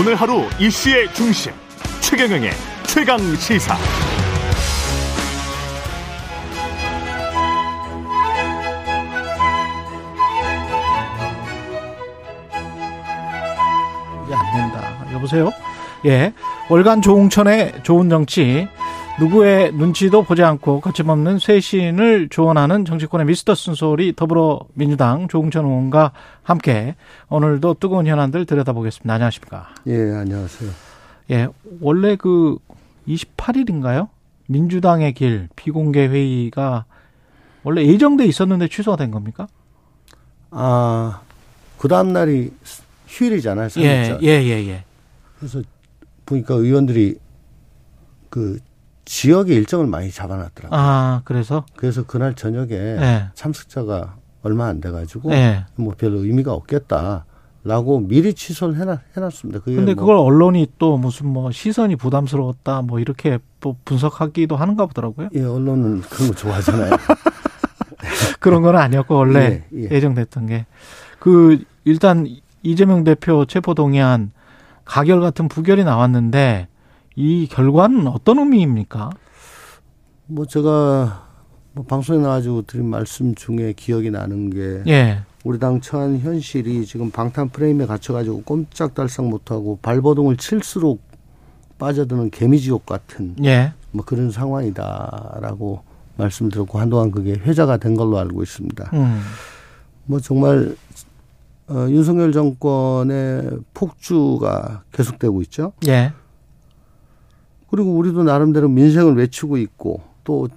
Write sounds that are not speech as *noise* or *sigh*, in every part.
오늘 하루 이슈의 중심 최경영의 최강 시사. 이게 안 된다. 여보세요? 예. 월간 조홍천의 좋은 정치. 누구의 눈치도 보지 않고 거침없는 쇄신을 조언하는 정치권의 미스터 순소리 더불어민주당 조홍천 의원과 함께 오늘도 뜨거운 현안들 들여다보겠습니다. 안녕하십니까? 예, 안녕하세요. 예. 원래 그 28일인가요? 민주당의 길 비공개 회의가 원래 예정돼 있었는데 취소가 된 겁니까? 아, 그 다음 날이 휴일이잖아요. 예. 예, 예, 예. 그래서 보니까 의원들이 그 지역의 일정을 많이 잡아놨더라고요. 아, 그래서? 그래서 그날 저녁에 예. 참석자가 얼마 안 돼가지고 예. 뭐 별로 의미가 없겠다 라고 미리 취소를 해놨, 해놨습니다. 그게 근데 뭐 그걸 언론이 또 무슨 뭐 시선이 부담스러웠다 뭐 이렇게 또 분석하기도 하는가 보더라고요. 예, 언론은 그런 거 좋아하잖아요. *laughs* 그런 건 아니었고 원래 예, 예. 예, 정됐던 게 그 일단 이재명 대표 체포 동의안 가결 같은 부결이 나왔는데 이 결과는 어떤 의미입니까? 뭐 제가 뭐 방송에 나와가지고 드린 말씀 중에 기억이 나는 게 예. 우리 당 처한 현실이 지금 방탄 프레임에 갇혀가지고 꼼짝달싹 못하고 발버둥을 칠수록 빠져드는 개미지옥 같은 예. 뭐 그런 상황이다라고 말씀드렸고 한동안 그게 회자가 된 걸로 알고 있습니다. 음. 뭐 정말 어, 윤석열 정권의 폭주가 계속되고 있죠. 예. 그리고 우리도 나름대로 민생을 외치고 있고 또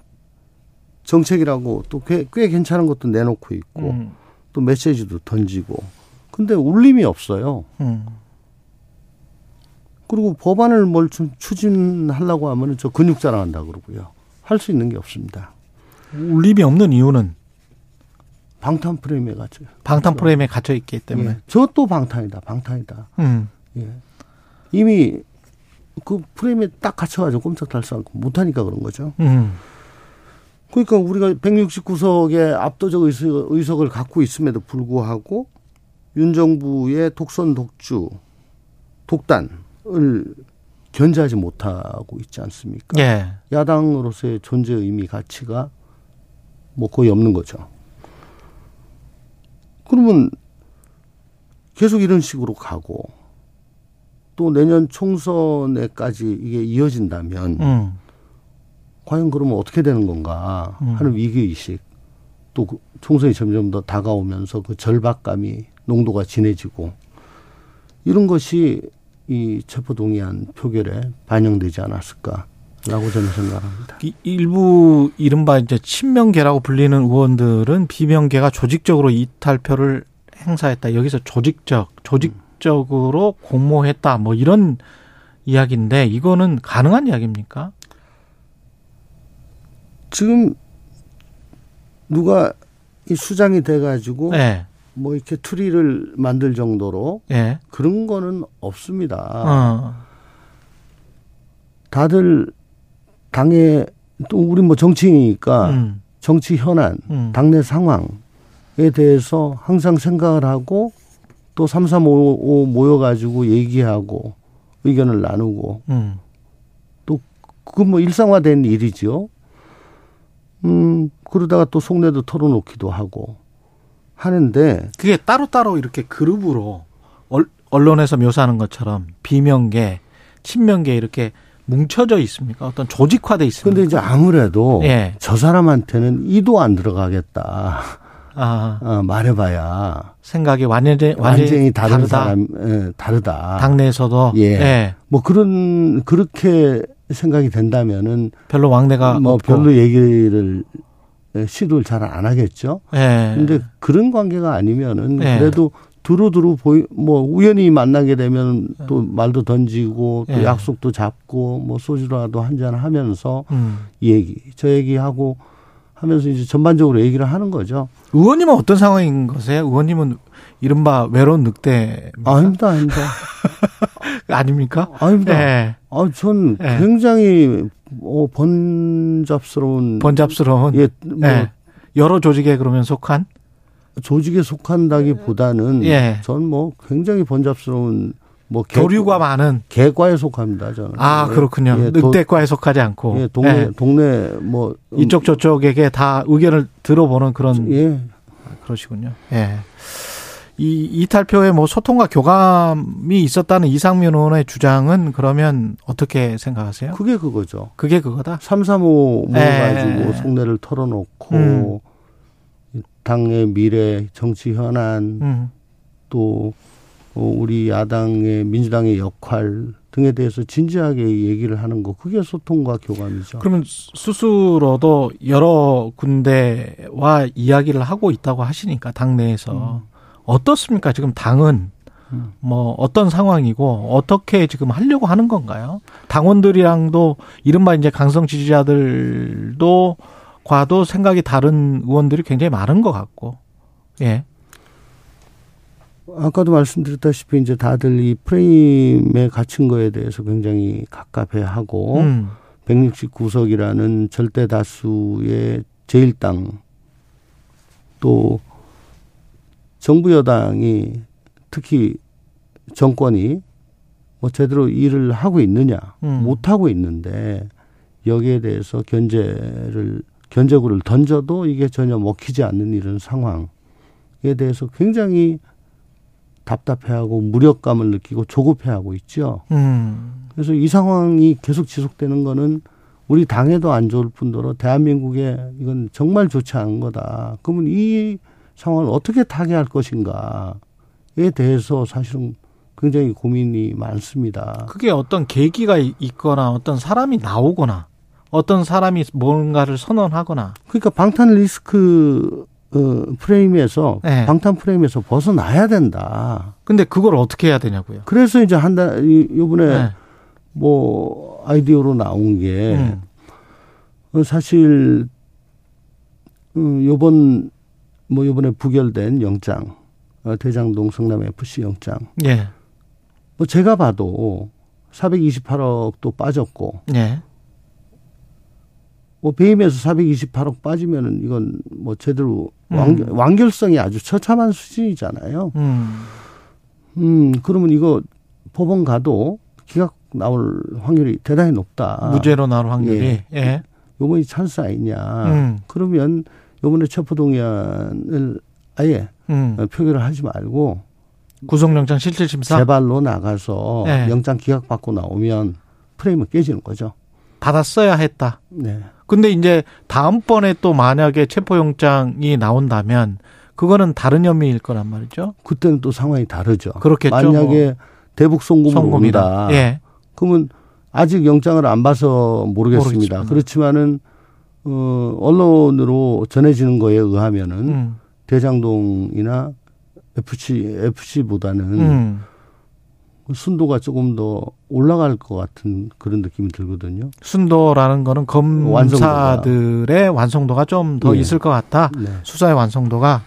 정책이라고 또꽤 괜찮은 것도 내놓고 있고 음. 또 메시지도 던지고 근데 울림이 없어요. 음. 그리고 법안을 뭘 좀 추진하려고 하면은 저 근육 자랑한다 그러고요. 할 수 있는 게 없습니다. 울림이 없는 이유는 방탄 프레임에 갇혀요. 방탄 프레임에 갇혀 있기 때문에. 예. 저또 방탄이다. 방탄이다. 음. 예. 이미 그 프레임에 딱 갇혀가지고 꼼짝달싹 못하니까 그런 거죠. 음. 그러니까 우리가 169석의 압도적 의석, 의석을 갖고 있음에도 불구하고 윤 정부의 독선 독주, 독단을 견제하지 못하고 있지 않습니까? 예. 야당으로서의 존재 의미 가치가 뭐 거의 없는 거죠. 그러면 계속 이런 식으로 가고 또 내년 총선에까지 이게 이어진다면 음. 과연 그러면 어떻게 되는 건가 음. 하는 하는 위기 의식 또 그 총선이 점점 더 다가오면서 그 절박감이 농도가 진해지고 이런 것이 이 체포동의안 표결에 반영되지 않았을까 라고 저는 생각합니다. 이- 일부 이른바 이제 친명계라고 불리는 의원들은 비명계가 조직적으로 이탈표를 행사했다. 여기서 조직적, 조직 적으로 공모했다. 뭐 이런 이야기인데 이거는 가능한 이야기입니까? 지금 누가 이 수장이 돼 가지고 네. 뭐 이렇게 투리를 만들 정도로 예. 그런 거는 없습니다. 어. 다들 당에 또 우리 뭐 정치인이니까 음. 정치 현안, 음. 당내 상황에 대해서 항상 생각을 하고 또3355 모여가지고 얘기하고 의견을 나누고 음. 그건 뭐 일상화된 일이죠. 음, 그러다가 또 속내도 털어놓기도 하고 하는데 그게 따로 따로 이렇게 그룹으로 얼- 언론에서 묘사하는 것처럼 비명계, 친명계 이렇게 뭉쳐져 있습니까? 어떤 조직화돼 있습니까? 근데 이제 아무래도 예. 저 사람한테는 이도 안 들어가겠다. 아, 어, 말해봐야 생각이 완전히 완전히 다른 다르다. 사람, 예, 다르다. 당내에서도 예. 예. 뭐 그런 그렇게 생각이 된다면은 별로 왕래가 뭐 없고. 별로 얘기를 예, 시도를 잘 안 하겠죠. 예. 근데 그런 관계가 아니면은 예. 그래도 두루두루 보이 뭐 우연히 만나게 되면 또 말도 던지고 또 예. 약속도 잡고 뭐 소주라도 한 잔 하면서 음. 이 얘기 저 얘기하고 하면서 이제 전반적으로 얘기를 하는 거죠. 의원님은 어떤 상황인 거세요? 의원님은 이른바 외로운 늑대 아닙니다, 아닙니다. *laughs* 아닙니까? 아닙니다. 예. 아, 전 예. 굉장히 어, 번잡스러운 번잡스러운 예, 뭐 예. 여러 조직에 그러면 속한 조직에 속한다기보다는 예. 전뭐 굉장히 번잡스러운 뭐 개, 교류가 많은 개과에 속합니다. 저는. 아 예, 그렇군요. 예, 늑대과에 속하지 않고 예, 동네 예. 동네 뭐 음, 이쪽 저쪽에게 다 의견을 들어보는 그런 예. 그러시군요. 예. 이 이탈표에 뭐 소통과 교감이 있었다는 이상민 의원의 주장은 그러면 어떻게 생각하세요? 그게 그거죠. 그게 그거다. 335 모여가지고 예. 속내를 털어놓고 음. 당의 미래, 정치 현안, 음. 또 어, 우리 야당의 민주당의 역할 등에 대해서 진지하게 얘기를 하는 거 그게 소통과 교감이죠. 그러면 스스로도 여러 군데와 이야기를 하고 있다고 하시니까 당내에서 어떻습니까? 지금 당은 음. 뭐 어떤 상황이고 어떻게 지금 하려고 하는 건가요? 당원들이랑도 이른바 이제 강성 지지자들도 과도 생각이 다른 의원들이 굉장히 많은 것 같고 예. 아까도 말씀드렸다시피 이제 다들 이 프레임에 갇힌 거에 대해서 굉장히 갑갑해하고 음. 169석이라는 절대 다수의 제1당 또 정부 여당이 특히 정권이 뭐 제대로 일을 하고 있느냐 음. 못 하고 있는데 여기에 대해서 견제를 견제구를 던져도 이게 전혀 먹히지 않는 이런 상황에 대해서 굉장히 답답해하고 무력감을 느끼고 조급해하고 있죠. 음. 그래서 이 상황이 계속 지속되는 거는 우리 당에도 안 좋을 뿐더러 대한민국에 이건 정말 좋지 않은 거다. 그러면 이 상황을 어떻게 타개할 것인가에 대해서 사실은 굉장히 고민이 많습니다. 그게 어떤 계기가 이- 있거나 어떤 사람이 나오거나 어떤 사람이 뭔가를 선언하거나 그러니까 방탄 리스크 어, 프레임에서 네. 방탄 프레임에서 벗어나야 된다. 근데 그걸 어떻게 해야 되냐고요. 그래서 이제 한달 요번에 네. 뭐 아이디어로 나온 게 음. 어, 사실 어, 요번 뭐 요번에 부결된 영장 어, 대장동 성남 FC 영장 예. 뭐 제가 봐도 428억도 빠졌고 예. 뭐 배임에서 428억 빠지면은 이건 뭐 제대로 음. 완결, 완결성이 아주 처참한 수준이잖아요. 음. 음 그러면 이거 법원 가도 기각 나올 확률이 대단히 높다. 무죄로 나올 확률이 예. 요번이 찬스 아니냐. 음. 그러면 요번에 체포동의안을 아예 음. 표결을 하지 말고 구속영장 실질심사 재발로 나가서 네. 영장 기각 받고 나오면 프레임은 깨지는 거죠. 받았어야 했다. 네. 근데 이제 다음번에 또 만약에 체포영장이 나온다면 그거는 다른 혐의일 거란 말이죠. 그때는 또 상황이 다르죠. 그렇겠죠. 만약에 대북 송금으로 성공이다. 온다. 예. 그러면 아직 영장을 안 봐서 모르겠습니다. 모르겠습니다. 그렇지만은 어 언론으로 전해지는 거에 의하면은 음. 대장동이나 FC FC보다는 음. 순도가 조금 더 올라갈 것 같은 그런 느낌이 들거든요. 순도라는 거는 검사들의 완성도가 좀더 예. 있을 것 같다. 네. 수사의 완성도가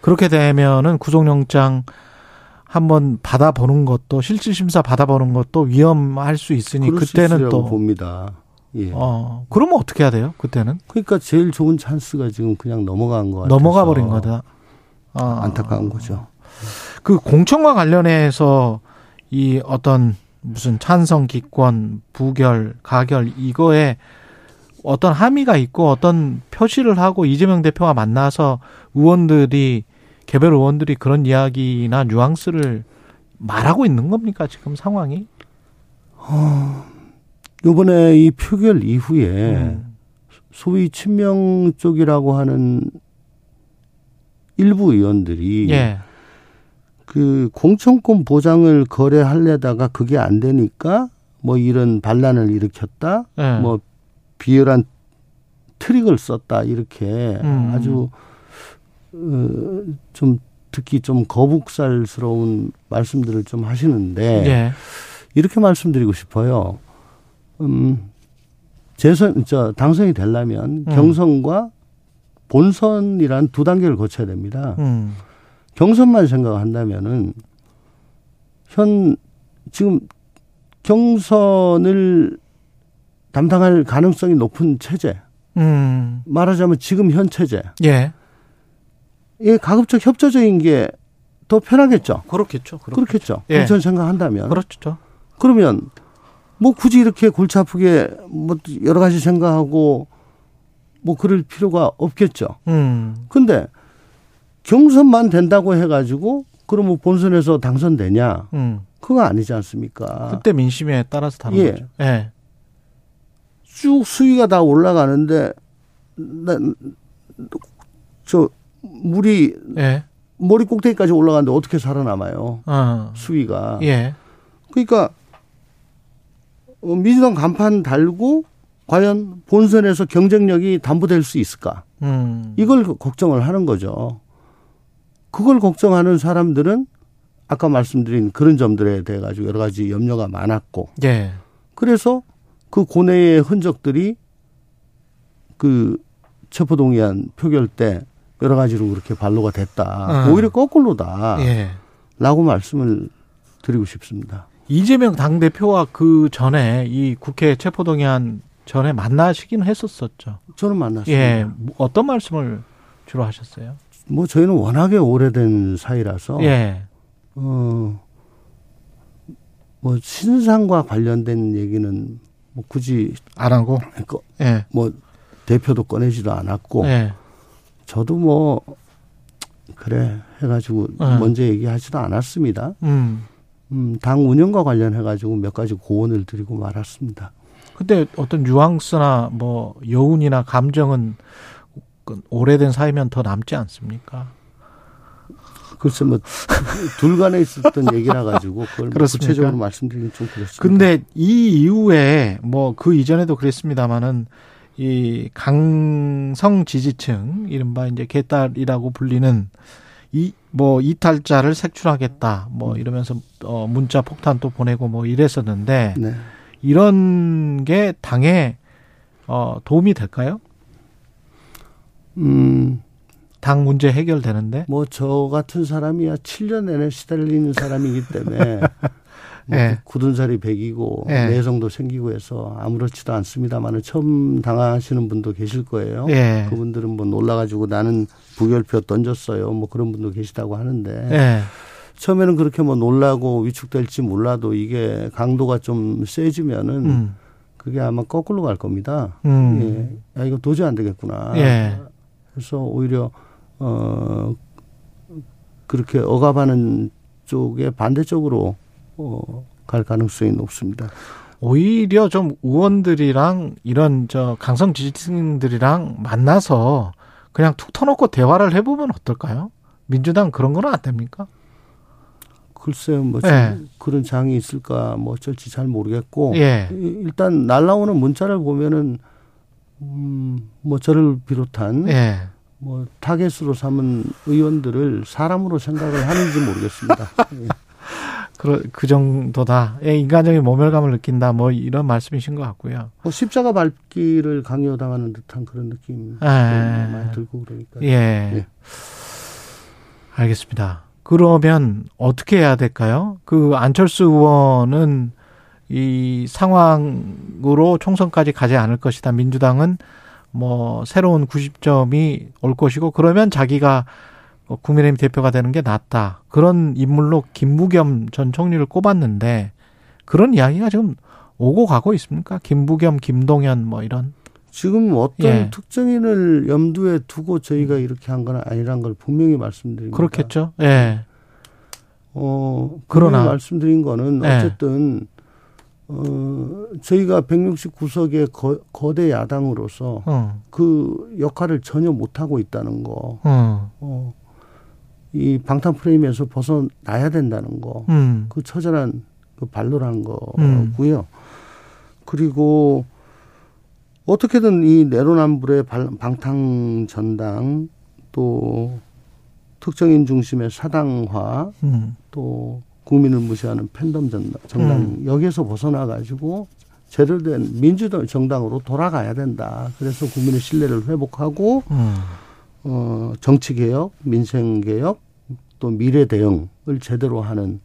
그렇게 되면은 구속영장 한번 받아보는 것도 실질 심사 받아보는 것도 위험할 수 있으니 그때는 또 봅니다. 예. 어, 그러면 어떻게 해야 돼요? 그때는 그러니까 제일 좋은 찬스가 지금 그냥 넘어간 것 같아서 넘어가 버린 거다. 어, 안타까운 거죠. 그 공천과 관련해서 이 어떤 무슨 찬성 기권 부결 가결 이거에 어떤 함의가 있고 어떤 표시를 하고 이재명 대표가 만나서 의원들이 개별 의원들이 그런 이야기나 뉘앙스를 말하고 있는 겁니까 지금 상황이? 요번에 이 표결 이후에 음. 소위 친명 쪽이라고 하는 일부 의원들이 예. 그 공천권 보장을 거래하려다가 그게 안 되니까 뭐 이런 반란을 일으켰다. 예. 뭐 비열한 트릭을 썼다. 이렇게 음. 아주 어, 좀 듣기 좀 거북살스러운 말씀들을 좀 하시는데 예. 이렇게 말씀드리고 싶어요. 음, 재선, 저, 당선이 되려면 음. 경선과 본선이란 두 단계를 거쳐야 됩니다. 음. 경선만 생각한다면은 현, 지금 경선을 담당할 가능성이 높은 체제. 말하자면 지금 현 체제. 예. 이 가급적 협조적인 게 더 편하겠죠. 그렇겠죠. 그렇겠죠. 예. 그렇게 생각한다면. 그렇죠. 그러면 뭐 굳이 이렇게 골치 아프게 뭐 여러 가지 생각하고 뭐 그럴 필요가 없겠죠. 음. 근데 경선만 된다고 해가지고 그러면 본선에서 당선되냐? 음. 그거 아니지 않습니까? 그때 민심에 따라서 다른 예. 거죠. 예. 쭉 수위가 다 올라가는데 나저 물이 예. 머리 꼭대기까지 올라가는데 어떻게 살아남아요? 어. 수위가. 예. 그러니까 어, 민주당 간판 달고 과연 본선에서 경쟁력이 담보될 수 있을까? 음. 이걸 걱정을 하는 거죠. 그걸 걱정하는 사람들은 아까 말씀드린 그런 점들에 대해 가지고 여러 가지 염려가 많았고 예. 그래서 그 고뇌의 흔적들이 그 체포동의안 표결 때 여러 가지로 그렇게 반로가 됐다. 어. 오히려 거꾸로다. 예. 라고 말씀을 드리고 싶습니다. 이재명 당 대표와 그 전에 이 국회 체포동의안 전에 만나시긴 했었었죠. 저는 만났습니다. 예. 뭐 어떤 말씀을 주로 하셨어요? 뭐 저희는 워낙에 오래된 사이라서 예. 어, 뭐 신상과 관련된 얘기는 뭐 굳이 안 하고. 거- 예. 뭐 대표도 꺼내지도 않았고 예. 저도 뭐 그래 해가지고 어. 먼저 얘기하지도 않았습니다. 음. 음, 당 운영과 관련해 가지고 몇 가지 고언을 드리고 말았습니다. 근데 어떤 뉘앙스나 뭐 여운이나 감정은 그 오래된 사이면 더 남지 않습니까? 글쎄 뭐 둘 간에 있었던 *laughs* 얘기라 가지고 그걸 뭐? 구체적으로 말씀드리긴 좀 그렇습니다. 근데 이 이후에 뭐 그 이전에도 그랬습니다마는 이 강성 지지층 이른바 이제 개딸이라고 불리는 이 뭐 이탈자를 색출하겠다 뭐 이러면서 어 문자 폭탄 또 보내고 뭐 이랬었는데 네. 이런 게 당에 어 도움이 될까요? 음, 당 문제 해결되는데 뭐 저 같은 사람이야 7년 내내 시달리는 사람이기 때문에 뭐 예. 굳은 살이 배기고 예. 내성도 생기고 해서 아무렇지도 않습니다만은 처음 당하시는 분도 계실 거예요. 예. 그분들은 뭐 놀라가지고 나는 부결표 던졌어요. 뭐 그런 분도 계시다고 하는데 예. 처음에는 그렇게 뭐 놀라고 위축될지 몰라도 이게 강도가 좀 세지면은 음. 그게 아마 거꾸로 갈 겁니다. 음. 예. 야, 이거 도저히 안 되겠구나. 예. 그래서 오히려 어 그렇게 억압하는 쪽에 반대쪽으로 어, 갈 가능성이 높습니다. 오히려 좀 의원들이랑 이런 저 강성 지지층들이랑 만나서 그냥 툭 터놓고 대화를 해보면 어떨까요? 민주당 그런 거는 안 됩니까? 글쎄요, 뭐 예. 그런 장이 있을까 뭐 어쩔지 잘 모르겠고 예. 이- 일단 날라오는 문자를 보면은 음 뭐 저를 비롯한 예. 뭐 타겟으로 삼은 의원들을 사람으로 생각을 하는지 모르겠습니다. *laughs* 예. 그, 그 정도다. 예, 인간적인 모멸감을 느낀다. 뭐 이런 말씀이신 것 같고요. 뭐 십자가 밟기를 강요당하는 듯한 그런 느낌 예. 많이 들고 그러니까. 예. 예. 알겠습니다. 그러면 어떻게 해야 될까요? 그 안철수 의원은 이 상황으로 총선까지 가지 않을 것이다. 민주당은 뭐 새로운 90점이 올 것이고 그러면 자기가 어, 국민의힘 대표가 되는 게 낫다. 그런 인물로 김부겸 전 총리를 꼽았는데 그런 이야기가 지금 오고 가고 있습니까? 김부겸, 김동연 뭐 이런. 지금 어떤 예. 특정인을 염두에 두고 저희가 이렇게 한 건 아니란 걸 분명히 말씀드립니다. 그렇겠죠. 예. 어, 그러나- 말씀드린 거는 예. 어쨌든 어, 저희가 169석의 거, 거대 야당으로서 어. 그 역할을 전혀 못 하고 있다는 거. 어. 어, 이 방탄 프레임에서 벗어나야 된다는 거. 음. 그 처절한 그 반로라는 음. 거고요. 그리고 어떻게든 이 내로남불의 발- 방탕 전당 또 특정인 중심의 사당화 음. 또 국민을 무시하는 팬덤 정당 음. 여기에서 벗어나 가지고 제대로 된 민주당 정당으로 돌아가야 된다. 그래서 국민의 신뢰를 회복하고 음. 어 정치 개혁, 민생 개혁, 또 미래 대응을 제대로 하는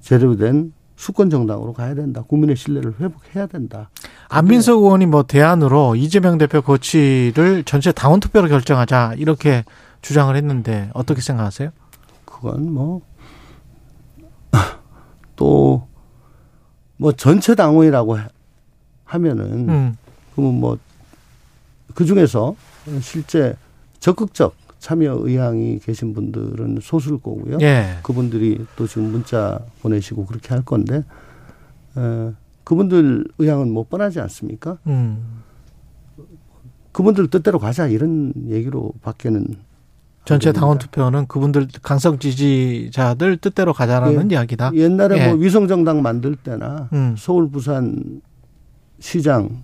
제대로 된 수권 정당으로 가야 된다. 국민의 신뢰를 회복해야 된다. 안민석 의원이 뭐 대안으로 이재명 대표 거취를 전체 당원 투표로 결정하자 이렇게 주장을 했는데 어떻게 생각하세요? 그건 뭐, *laughs* 또, 뭐 전체 당원이라고 하면은, 음. 그러면 뭐, 그 중에서 실제 적극적 참여 의향이 계신 분들은 소수일 거고요. 예. 그분들이 또 지금 문자 보내시고 그렇게 할 건데, 에, 그분들 의향은 뭐 뻔하지 않습니까? 음. 그분들 뜻대로 가자 이런 얘기로 밖에는 전체. 당원 투표는 그분들 강성 지지자들 뜻대로 가자라는 이야기다. 옛날에 예. 뭐 위성 정당 만들 때나 음. 서울 부산 시장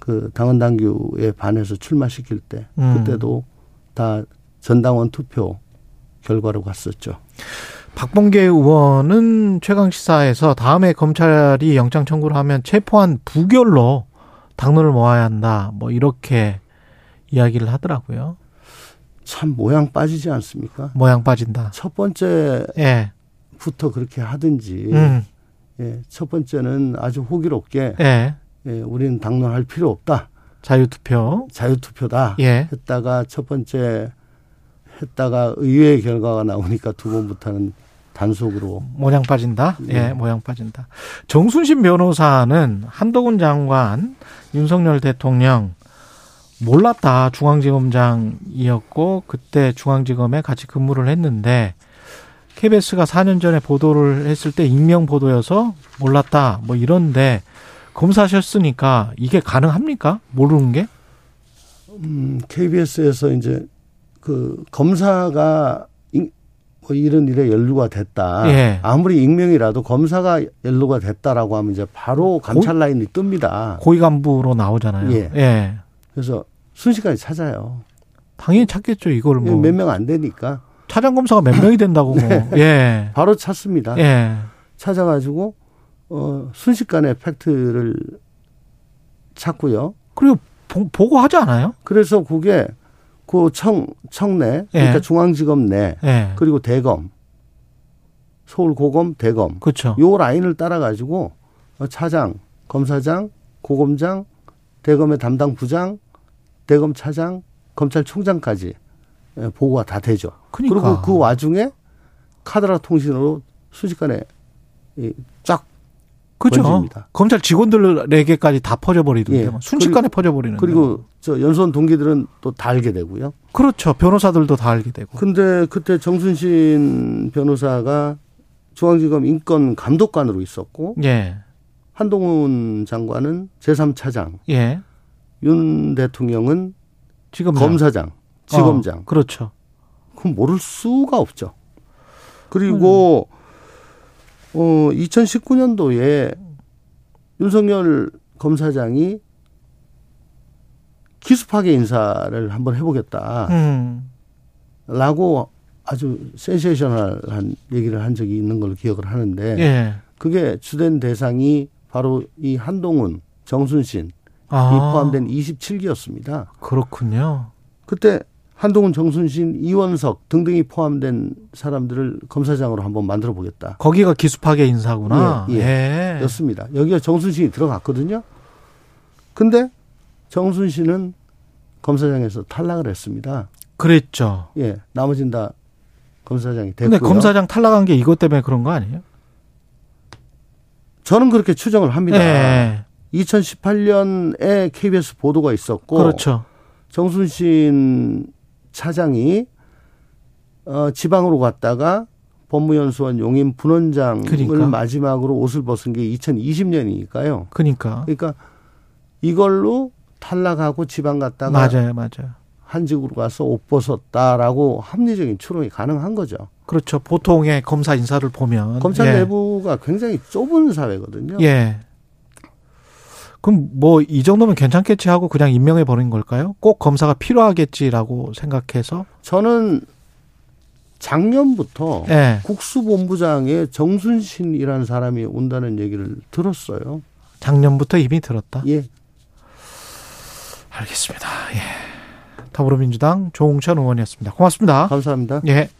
그 당원 당규에 반해서 출마시킬 때 음. 그때도 다 전당원 투표 결과로 갔었죠. 박범계 의원은 최강 시사에서 다음에 검찰이 영장 청구를 하면 체포한 부결로 당론을 모아야 한다. 뭐 이렇게 이야기를 하더라고요. 참 모양 빠지지 않습니까? 모양 빠진다. 첫 번째부터 예. 그렇게 하든지 음. 예, 첫 번째는 아주 호기롭게 예. 예, 우리는 당론할 필요 없다. 자유투표. 자유투표다. 예. 했다가 첫 번째 했다가 의외의 결과가 나오니까 두 번부터는 단속으로 모양 빠진다. 예, 네. 모양 빠진다. 정순신 변호사는 한동훈 장관, 윤석열 대통령 몰랐다. 중앙지검장이었고 그때 중앙지검에 같이 근무를 했는데 KBS가 4년 전에 보도를 했을 때 익명 보도여서 몰랐다. 뭐 이런데 검사셨으니까 이게 가능합니까? 모르는 게? 음, KBS에서 이제 그 검사가 이- 뭐 이런 일에 연루가 됐다. 예. 아무리 익명이라도 검사가 연루가 됐다라고 하면 이제 바로 감찰 라인이 뜹니다. 고위 간부로 나오잖아요. 예. 예. 그래서 순식간에 찾아요. 당연히 찾겠죠. 이걸 뭐몇 명 안 되니까 차장 검사가 몇 명이 된다고 뭐. *laughs* 예. 바로 찾습니다. 예. 찾아가지고 어 순식간에 팩트를 찾고요. 그리고 보, 보고하지 않아요? 그래서 그게 그 청, 청내, 그러니까 예. 중앙지검 내, 예. 그리고 대검, 서울 고검, 대검, 그렇죠. 요 라인을 따라 가지고 어, 차장, 검사장, 고검장, 대검의 담당 부장, 대검 차장, 검찰총장까지 예, 보고가 다 되죠. 그러니까. 리고 그 와중에 카드라 통신으로 순식간에 이쫙 그죠. 번집니다. 검찰 직원들에게까지 다 퍼져버리던데 예. 뭐 순식간에 퍼져버리는. 그리고 저 연수원 동기들은 또 다 알게 되고요. 그렇죠. 변호사들도 다 알게 되고. 근데 그때 정순신 변호사가 중앙지검 인권 감독관으로 있었고 예. 한동훈 장관은 제3차장, 예. 윤 대통령은 지금 검사장, 지검장. 어, 그렇죠. 그럼 모를 수가 없죠. 그리고 어 2019년도에 윤석열 검사장이 기습하게 인사를 한번 해보겠다라고 음. 아주 센세이셔널한 얘기를 한 적이 있는 걸로 기억을 하는데 예. 그게 주된 대상이 바로 이 한동훈, 정순신 아. 이 포함된 27기였습니다. 그렇군요. 그때 한동훈, 정순신, 이원석 등등이 포함된 사람들을 검사장으로 한번 만들어 보겠다. 거기가 기습하게 인사구나. 예, 예. 였습니다. 여기가 정순신이 들어갔거든요. 근데 정순신은 검사장에서 탈락을 했습니다. 그랬죠. 예, 나머진 다 검사장이 됐고요. 근데 검사장 탈락한 게 이것 때문에 그런 거 아니에요? 저는 그렇게 추정을 합니다. 예. 2018년에 KBS 보도가 있었고 그렇죠. 정순신 차장이 어, 지방으로 갔다가 법무연수원 용인 분원장을 그러니까. 마지막으로 옷을 벗은 게 2020년이니까요. 그러니까 그러니까 이걸로 탈락하고 지방 갔다가 맞아요, 맞아요. 한직으로 가서 옷 벗었다라고 합리적인 추론이 가능한 거죠. 그렇죠. 보통의 검사 인사를 보면 검찰 예. 내부가 굉장히 좁은 사회거든요. 예. 그럼 뭐 이 정도면 괜찮겠지 하고 그냥 임명해 버린 걸까요? 꼭 검사가 필요하겠지라고 생각해서 저는 작년부터 예. 국수본부장에 정순신이라는 사람이 온다는 얘기를 들었어요. 작년부터 이미 들었다. 예. 알겠습니다. 예. 더불어민주당 조홍천 의원이었습니다. 고맙습니다. 감사합니다. 예.